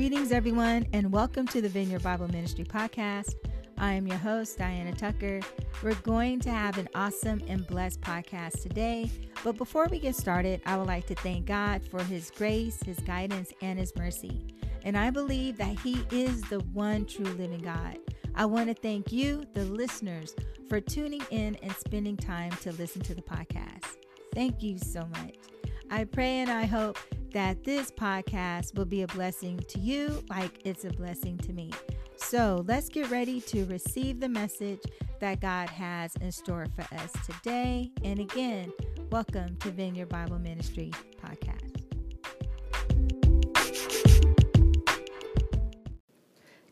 Greetings, everyone, and welcome to the Vineyard Bible Ministry Podcast. I am your host, Diana Tucker. We're going to have an awesome and blessed podcast today. But before we get started, I would like to thank God for His grace, His guidance, and His mercy. And I believe that He is the one true living God. I want to thank you, the listeners, for tuning in and spending time to listen to the podcast. Thank you so much. I pray and I hope that this podcast will be a blessing to you like it's a blessing to me. So let's get ready to receive the message that God has in store for us today. And again, welcome to Vineyard Bible Ministry Podcast.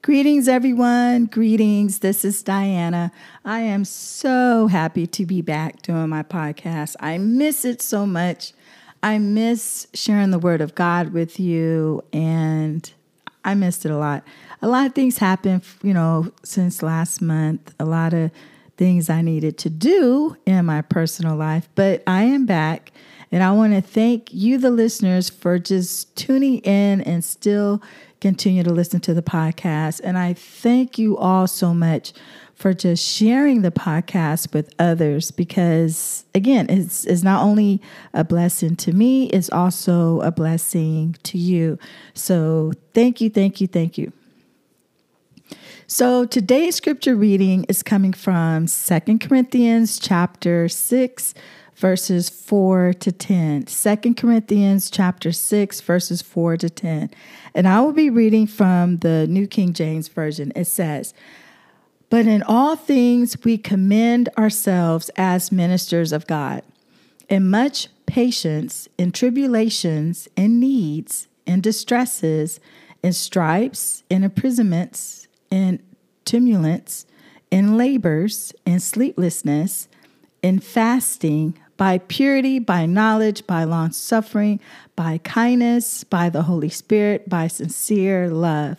Greetings, everyone. Greetings. This is Diana. I am so happy to be back doing my podcast. I miss it so much. I miss sharing the word of God with you, and I missed it a lot. A lot of things happened, you know, since last month. A lot of things I needed to do in my personal life, but I am back. And I want to thank you, the listeners, for just tuning in and still continue to listen to the podcast. And I thank you all so much for just sharing the podcast with others because, again, it's, it's not only a blessing to me, it's also a blessing to you. So thank you, thank you, thank you. So today's scripture reading is coming from Second Corinthians chapter 6 verses 4 to 10. 2 Corinthians chapter 6 verses 4 to 10. And I will be reading from the New King James version. It says, but in all things, we commend ourselves as ministers of God, in much patience, in tribulations, in needs, in distresses, in stripes, in imprisonments, in tumults, in labors, in sleeplessness, in fasting, by purity, by knowledge, by long suffering, by kindness, by the Holy Spirit, by sincere love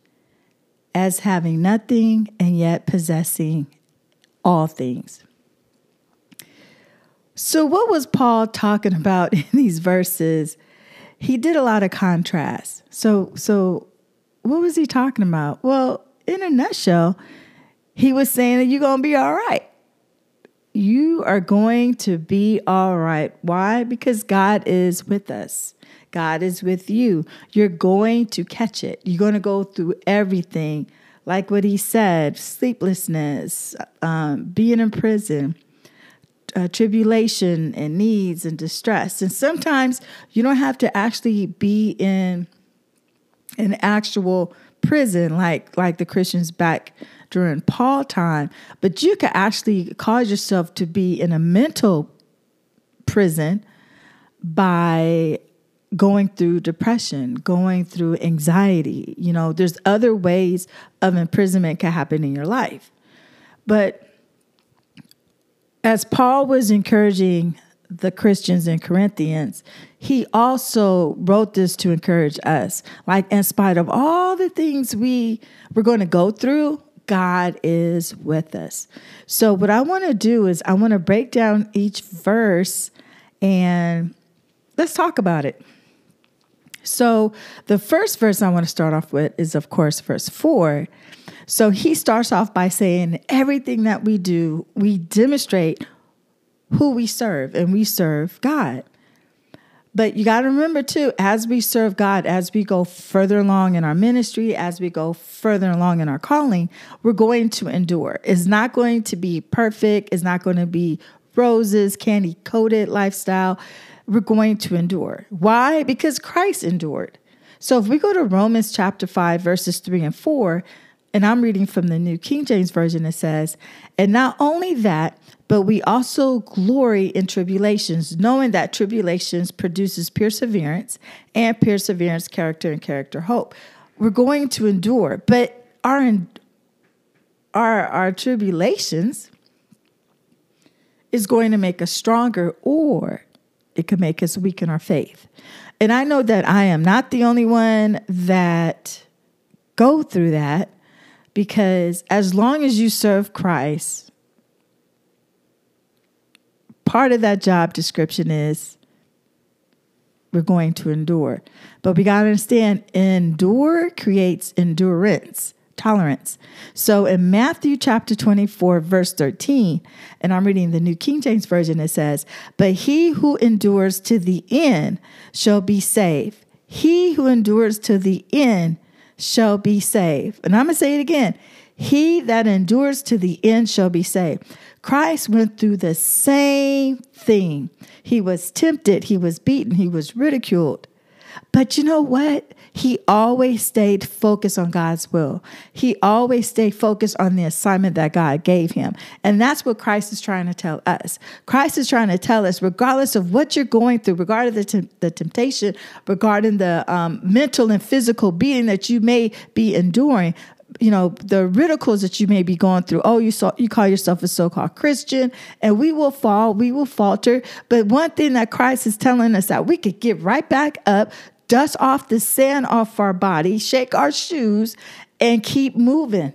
as having nothing and yet possessing all things. So, what was Paul talking about in these verses? He did a lot of contrast. So, so what was he talking about? Well, in a nutshell, he was saying that you're going to be all right. You are going to be all right. Why? Because God is with us. God is with you. You're going to catch it. You're going to go through everything, like what he said sleeplessness, um, being in prison, uh, tribulation, and needs and distress. And sometimes you don't have to actually be in an actual prison like like the Christians back during Paul time, but you could actually cause yourself to be in a mental prison by going through depression, going through anxiety. You know, there's other ways of imprisonment can happen in your life. But as Paul was encouraging the Christians in Corinthians, he also wrote this to encourage us. Like, in spite of all the things we were going to go through, God is with us. So, what I want to do is, I want to break down each verse and let's talk about it. So, the first verse I want to start off with is, of course, verse four. So, he starts off by saying, Everything that we do, we demonstrate who we serve, and we serve God. But you got to remember too, as we serve God, as we go further along in our ministry, as we go further along in our calling, we're going to endure. It's not going to be perfect, it's not going to be roses, candy coated lifestyle we're going to endure. Why? Because Christ endured. So if we go to Romans chapter 5, verses 3 and 4, and I'm reading from the New King James Version, it says, And not only that, but we also glory in tribulations, knowing that tribulations produces perseverance, and perseverance, character, and character, hope. we're going to endure, but our our our tribulations is going to make us stronger or it could make us weaken our faith. And I know that I am not the only one that go through that because as long as you serve Christ, part of that job description is we're going to endure. But we got to understand endure creates endurance tolerance. So in Matthew chapter 24, verse 13, and I'm reading the New King James Version, it says, But he who endures to the end shall be saved. He who endures to the end shall be saved. And I'm going to say it again. He that endures to the end shall be saved. Christ went through the same thing. He was tempted, he was beaten, he was ridiculed. But you know what? He always stayed focused on God's will. He always stayed focused on the assignment that God gave him. And that's what Christ is trying to tell us. Christ is trying to tell us, regardless of what you're going through, regardless of the, the temptation, regarding the um, mental and physical beating that you may be enduring, you know the ridicules that you may be going through oh you saw you call yourself a so-called christian and we will fall we will falter but one thing that christ is telling us that we could get right back up dust off the sand off our body, shake our shoes, and keep moving.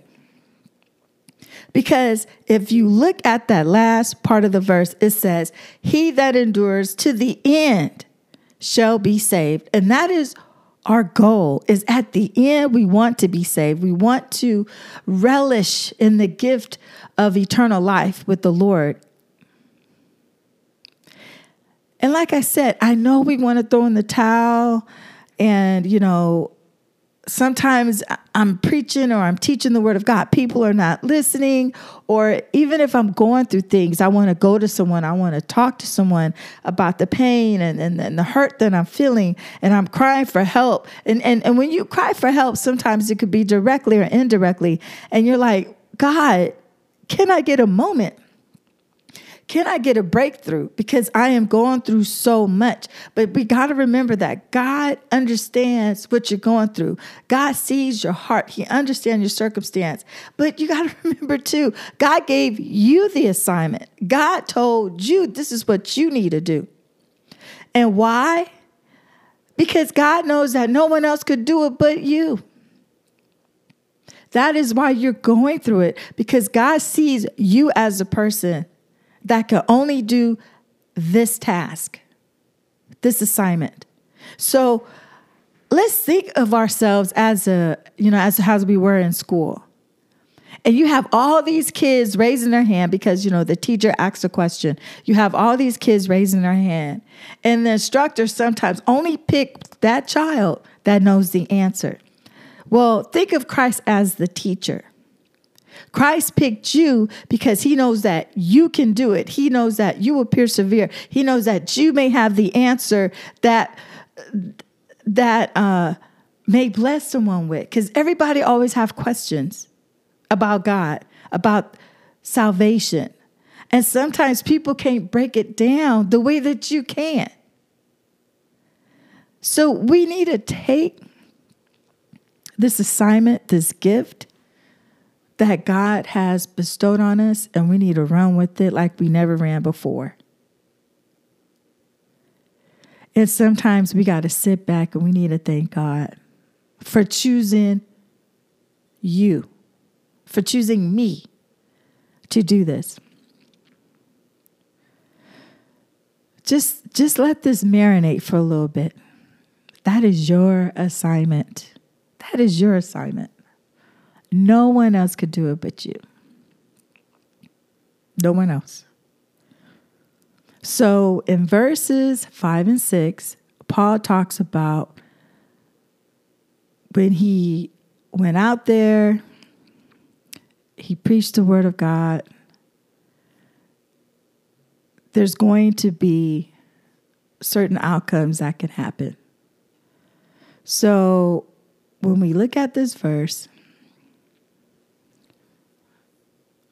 Because if you look at that last part of the verse, it says, He that endures to the end shall be saved. And that is our goal is at the end we want to be saved we want to relish in the gift of eternal life with the lord and like i said i know we want to throw in the towel and, you know, sometimes I'm preaching or I'm teaching the word of God. People are not listening. Or even if I'm going through things, I want to go to someone. I want to talk to someone about the pain and, and, and, the hurt that I'm feeling. And I'm crying for help. And, and, and when you cry for help, sometimes it could be directly or indirectly. And you're like, God, can I get a moment? Can I get a breakthrough? Because I am going through so much. But we got to remember that God understands what you're going through. God sees your heart, He understands your circumstance. But you got to remember too, God gave you the assignment. God told you this is what you need to do. And why? Because God knows that no one else could do it but you. That is why you're going through it because God sees you as a person that can only do this task, this assignment. So let's think of ourselves as a, you know, as, as we were in school. And you have all these kids raising their hand because, you know, the teacher asks a question. You have all these kids raising their hand. And the instructor sometimes only pick that child that knows the answer. Well, think of Christ as the teacher. Christ picked you because he knows that you can do it. He knows that you will persevere. He knows that you may have the answer that that uh, may bless someone with. Because everybody always have questions about God, about salvation. And sometimes people can't break it down the way that you can. So we need to take this assignment, this gift, that God has bestowed on us, and we need to run with it like we never ran before. And sometimes we got to sit back and we need to thank God for choosing you, for choosing me to do this. Just, just let this marinate for a little bit. That is your assignment. That is your assignment. No one else could do it but you. No one else. So in verses five and six, Paul talks about when he went out there, he preached the word of God. There's going to be certain outcomes that can happen. So when we look at this verse,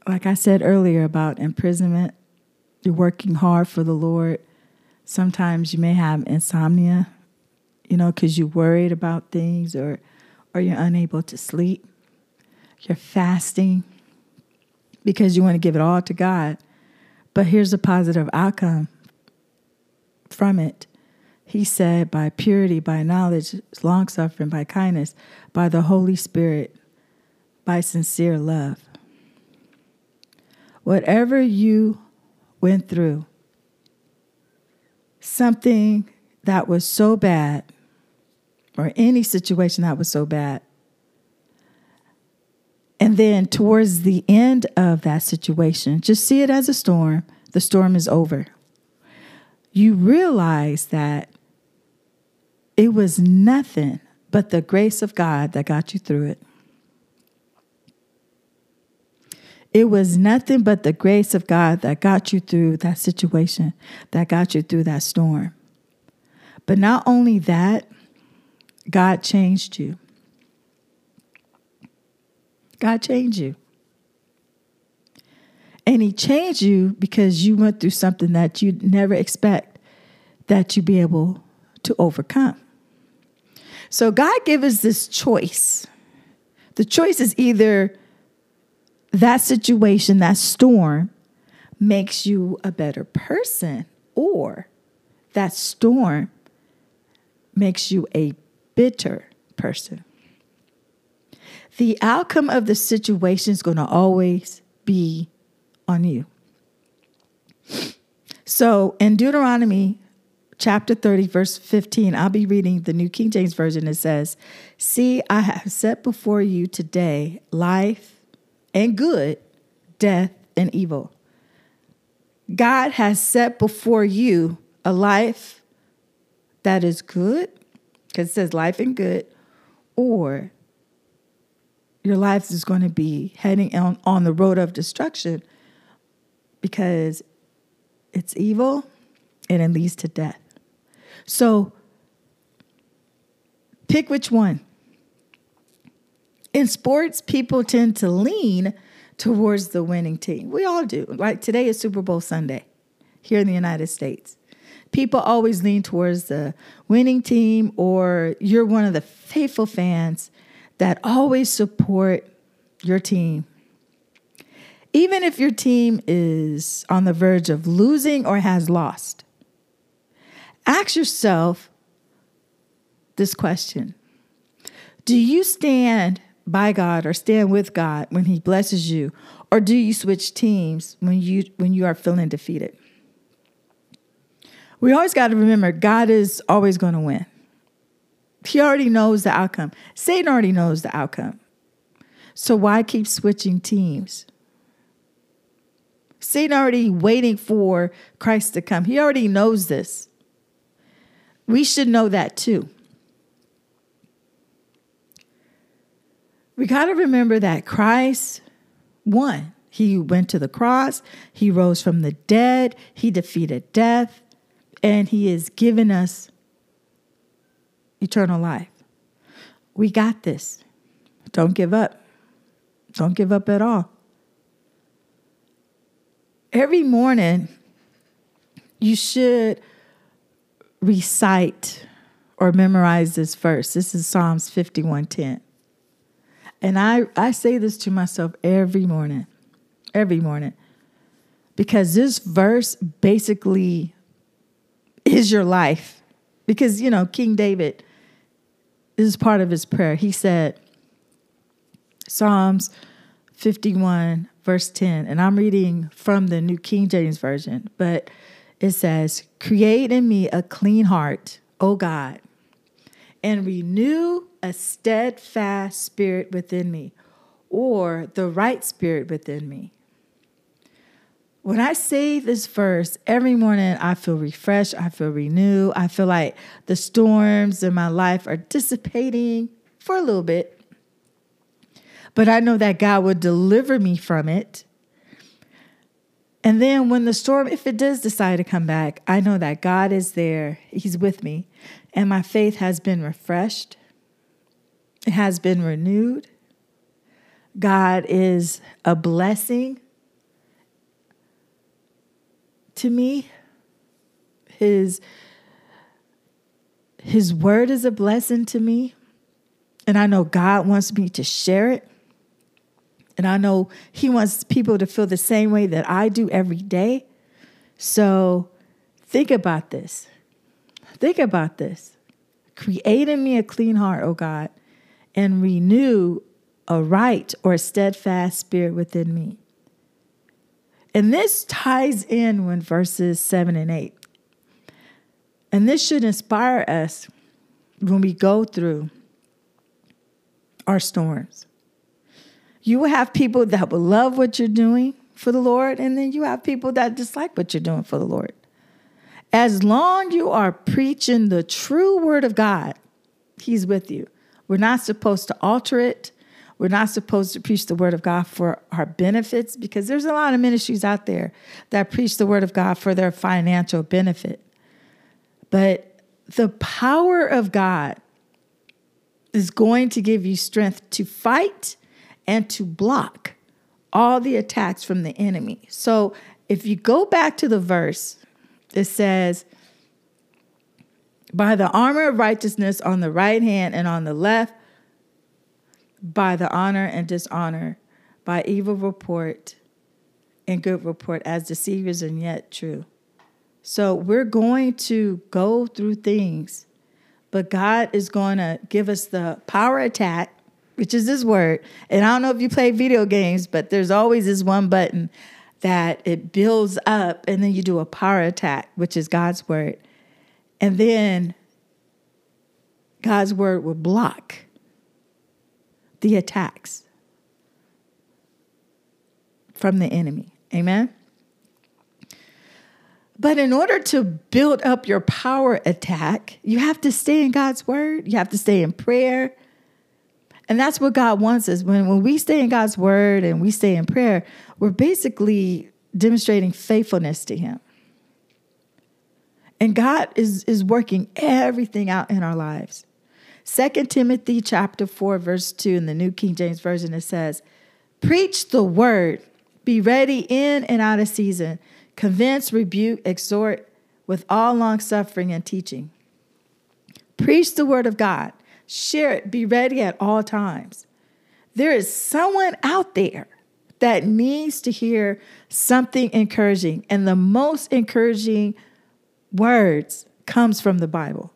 like I said earlier about imprisonment, you're working hard for the Lord. Sometimes you may have insomnia, you know, because you're worried about things or or you're unable to sleep. You're fasting because you want to give it all to God. But here's a positive outcome from it. He said, by purity, by knowledge, long suffering, by kindness, by the Holy Spirit, by sincere love. Whatever you went through, something that was so bad, or any situation that was so bad, and then towards the end of that situation, just see it as a storm. The storm is over. You realize that it was nothing but the grace of God that got you through it. It was nothing but the grace of God that got you through that situation, that got you through that storm. But not only that, God changed you. God changed you. And He changed you because you went through something that you'd never expect that you'd be able to overcome. So God gave us this choice. The choice is either that situation, that storm, makes you a better person, or that storm makes you a bitter person. The outcome of the situation is going to always be on you. So in Deuteronomy chapter 30, verse 15, I'll be reading the New King James Version. It says, See, I have set before you today life and good, death and evil. God has set before you a life that is good, because it says life and good, or your life is going to be heading on, on the road of destruction because it's evil and it leads to death. So pick which one. In sports, people tend to lean towards the winning team. We all do. Like today is Super Bowl Sunday here in the United States. People always lean towards the winning team, or you're one of the faithful fans that always support your team. Even if your team is on the verge of losing or has lost, ask yourself this question Do you stand by God or stand with God when He blesses you? Or do you switch teams when you when you are feeling defeated? We always got to remember God is always going to win. He already knows the outcome. Satan already knows the outcome. So why keep switching teams? Satan already waiting for Christ to come. He already knows this. We should know that too. We got to remember that Christ won. He went to the cross, he rose from the dead, he defeated death, and he has given us eternal life. We got this. Don't give up. Don't give up at all. Every morning, you should recite or memorize this verse. This is Psalms 51:10. And I, I say this to myself every morning, every morning, because this verse basically is your life. Because, you know, King David, this is part of his prayer. He said, Psalms 51, verse 10, and I'm reading from the New King James Version, but it says, Create in me a clean heart, O God, and renew a steadfast spirit within me, or the right spirit within me. When I say this verse, every morning I feel refreshed, I feel renewed, I feel like the storms in my life are dissipating for a little bit. But I know that God will deliver me from it. And then when the storm, if it does decide to come back, I know that God is there, He's with me, and my faith has been refreshed, has been renewed. God is a blessing to me. His his word is a blessing to me. And I know God wants me to share it. And I know He wants people to feel the same way that I do every day. So think about this. Think about this. Create in me a clean heart, O God, and renew a right or a steadfast spirit within me. And this ties in with verses seven and eight. And this should inspire us when we go through our storms. You will have people that will love what you're doing for the Lord, and then you have people that dislike what you're doing for the Lord. As long you are preaching the true word of God, He's with you. We're not supposed to alter it. We're not supposed to preach the word of God for our benefits because there's a lot of ministries out there that preach the word of God for their financial benefit. But the power of God is going to give you strength to fight and to block all the attacks from the enemy. So if you go back to the verse, it says, by the armor of righteousness on the right hand and on the left, by the honor and dishonor, by evil report and good report, as deceivers and yet true. So we're going to go through things but God is going to give us the power attack, which is His word. And I don't know if you play video games, but there's always this one button that it builds up, and then you do a power attack, which is God's word. And then God's word will block the attacks from the enemy. Amen. But in order to build up your power attack, you have to stay in God's word. You have to stay in prayer. And that's what God wants us. When, when we stay in God's word and we stay in prayer, we're basically demonstrating faithfulness to Him. And God is, is working everything out in our lives. Second Timothy chapter 4, verse 2 in the New King James Version, it says, Preach the word, be ready in and out of season Convince, rebuke, exhort with all long suffering and teaching. Preach the word of God. Share it. Be ready at all times. There is someone out there that needs to hear something encouraging, and the most encouraging words comes from the Bible.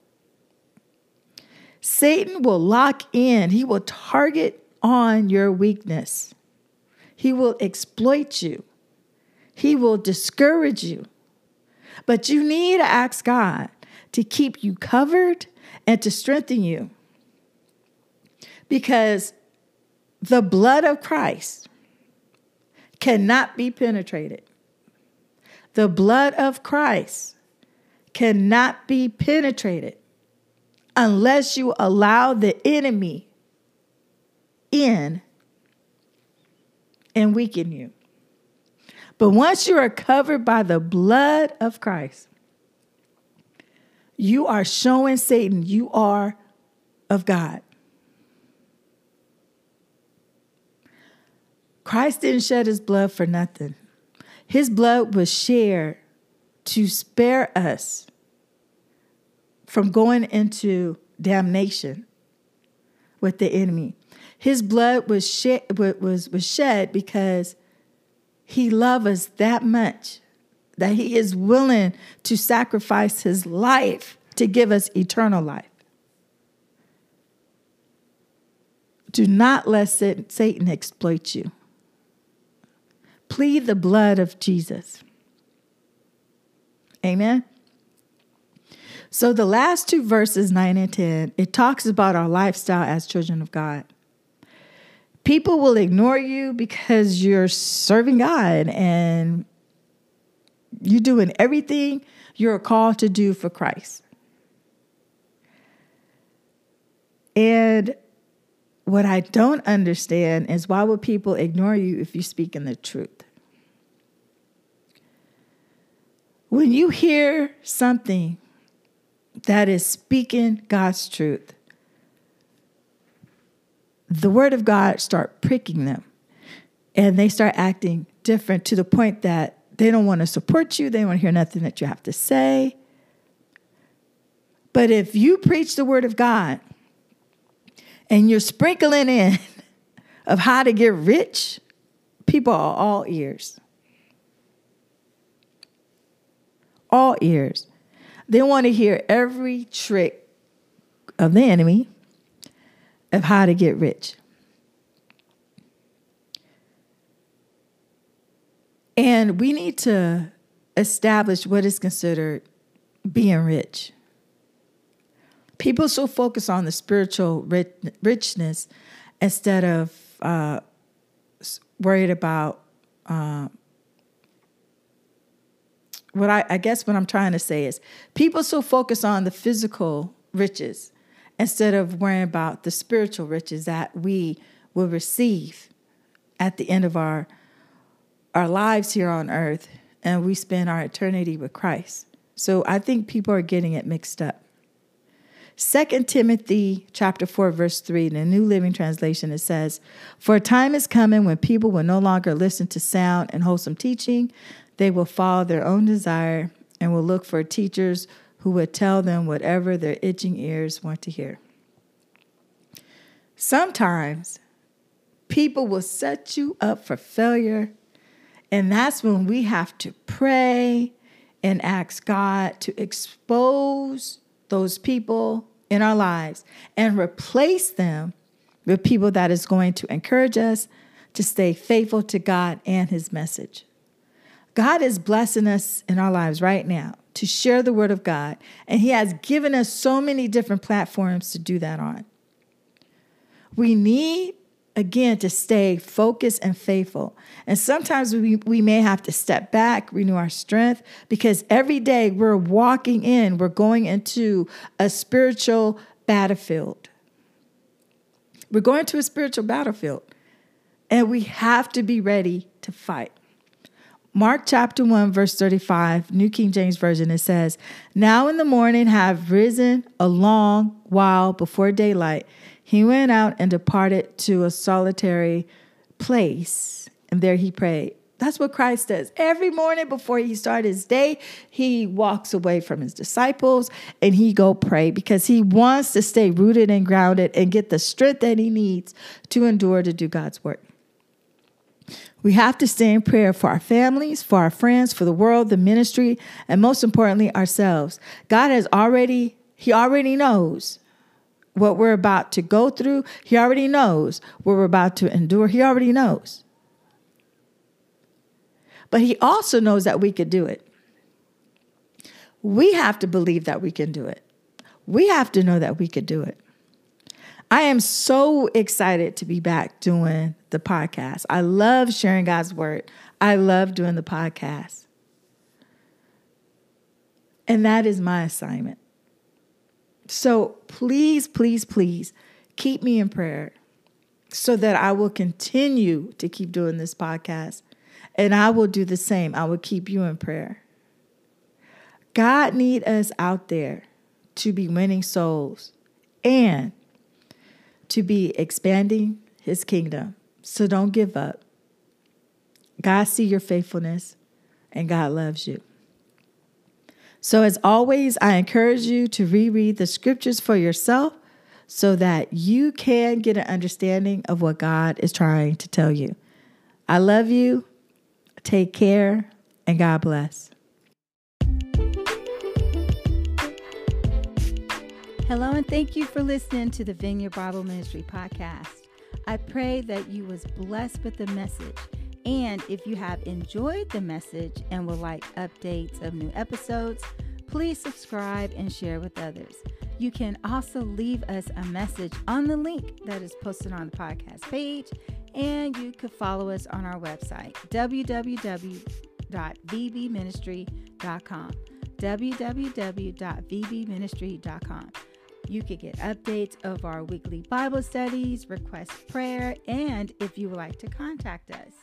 Satan will lock in, he will target on your weakness. He will exploit you. He will discourage you. But you need to ask God to keep you covered and to strengthen you. Because the blood of Christ cannot be penetrated. The blood of Christ cannot be penetrated unless you allow the enemy in and weaken you. But once you are covered by the blood of Christ, you are showing Satan you are of God. Christ didn't shed his blood for nothing. His blood was shared to spare us from going into damnation with the enemy. His blood was shed, was, was shed because he loves us that much that he is willing to sacrifice his life to give us eternal life. Do not let Satan exploit you. Plead the blood of Jesus. Amen. So the last two verses, 9 and 10, it talks about our lifestyle as children of God people will ignore you because you're serving God and you're doing everything you're called to do for Christ. And what I don't understand is why would people ignore you if you speak in the truth? When you hear something that is speaking God's truth, the word of God start pricking them and they start acting different to the point that they don't want to support you, they want to hear nothing that you have to say. But if you preach the word of God and you're sprinkling in of how to get rich, people are all ears. All ears. They want to hear every trick of the enemy of how to get rich. And we need to establish what is considered being rich. People so focus on the spiritual rich, richness instead of uh, worried about uh, what I, I guess what I'm trying to say is people so focus on the physical riches instead of worrying about the spiritual riches that we will receive at the end of our our lives here on earth and we spend our eternity with Christ. So I think people are getting it mixed up. Second Timothy chapter 4 verse 3 in the New Living Translation it says, "For a time is coming when people will no longer listen to sound and wholesome teaching, they will follow their own desire and will look for teachers who would tell them whatever their itching ears want to hear." Sometimes people will set you up for failure, and that's when we have to pray and ask God to expose those people in our lives and replace them with people that is going to encourage us to stay faithful to God and his message. God is blessing us in our lives right now to share the word of God, and he has given us so many different platforms to do that on. We need again to stay focused and faithful. And sometimes we, we may have to step back, renew our strength, because every day we're walking in, we're going into a spiritual battlefield. We're going to a spiritual battlefield, and we have to be ready to fight. Mark chapter 1, verse 35, New King James Version, it says, Now in the morning have risen a long while before daylight he went out and departed to a solitary place, and there he prayed. That's what Christ does. Every morning before he starts his day, he walks away from his disciples and he go pray because he wants to stay rooted and grounded and get the strength that he needs to endure to do God's work. We have to stay in prayer for our families, for our friends, for the world, the ministry, and most importantly, ourselves. God has already, He already knows what we're about to go through. He already knows what we're about to endure. He already knows. But He also knows that we could do it. We have to believe that we can do it. We have to know that we could do it. I am so excited to be back doing the podcast. I love sharing God's word. I love doing the podcast. And that is my assignment. So please, please, please keep me in prayer so that I will continue to keep doing this podcast. And I will do the same. I will keep you in prayer. God need us out there to be winning souls and to be expanding his kingdom. So don't give up. God see your faithfulness and God loves you. So, as always, I encourage you to reread the scriptures for yourself so that you can get an understanding of what God is trying to tell you. I love you. Take care and God bless. Hello and thank you for listening to the Vineyard Bible Ministry podcast. I pray that you was blessed with the message and if you have enjoyed the message and would like updates of new episodes, please subscribe and share with others. You can also leave us a message on the link that is posted on the podcast page, and you could follow us on our website, www.vbministry.com. www.vbministry.com. You could get updates of our weekly Bible studies, request prayer, and if you would like to contact us.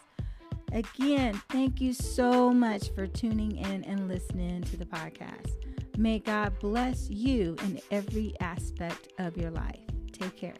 Again, thank you so much for tuning in and listening to the podcast. May God bless you in every aspect of your life. Take care.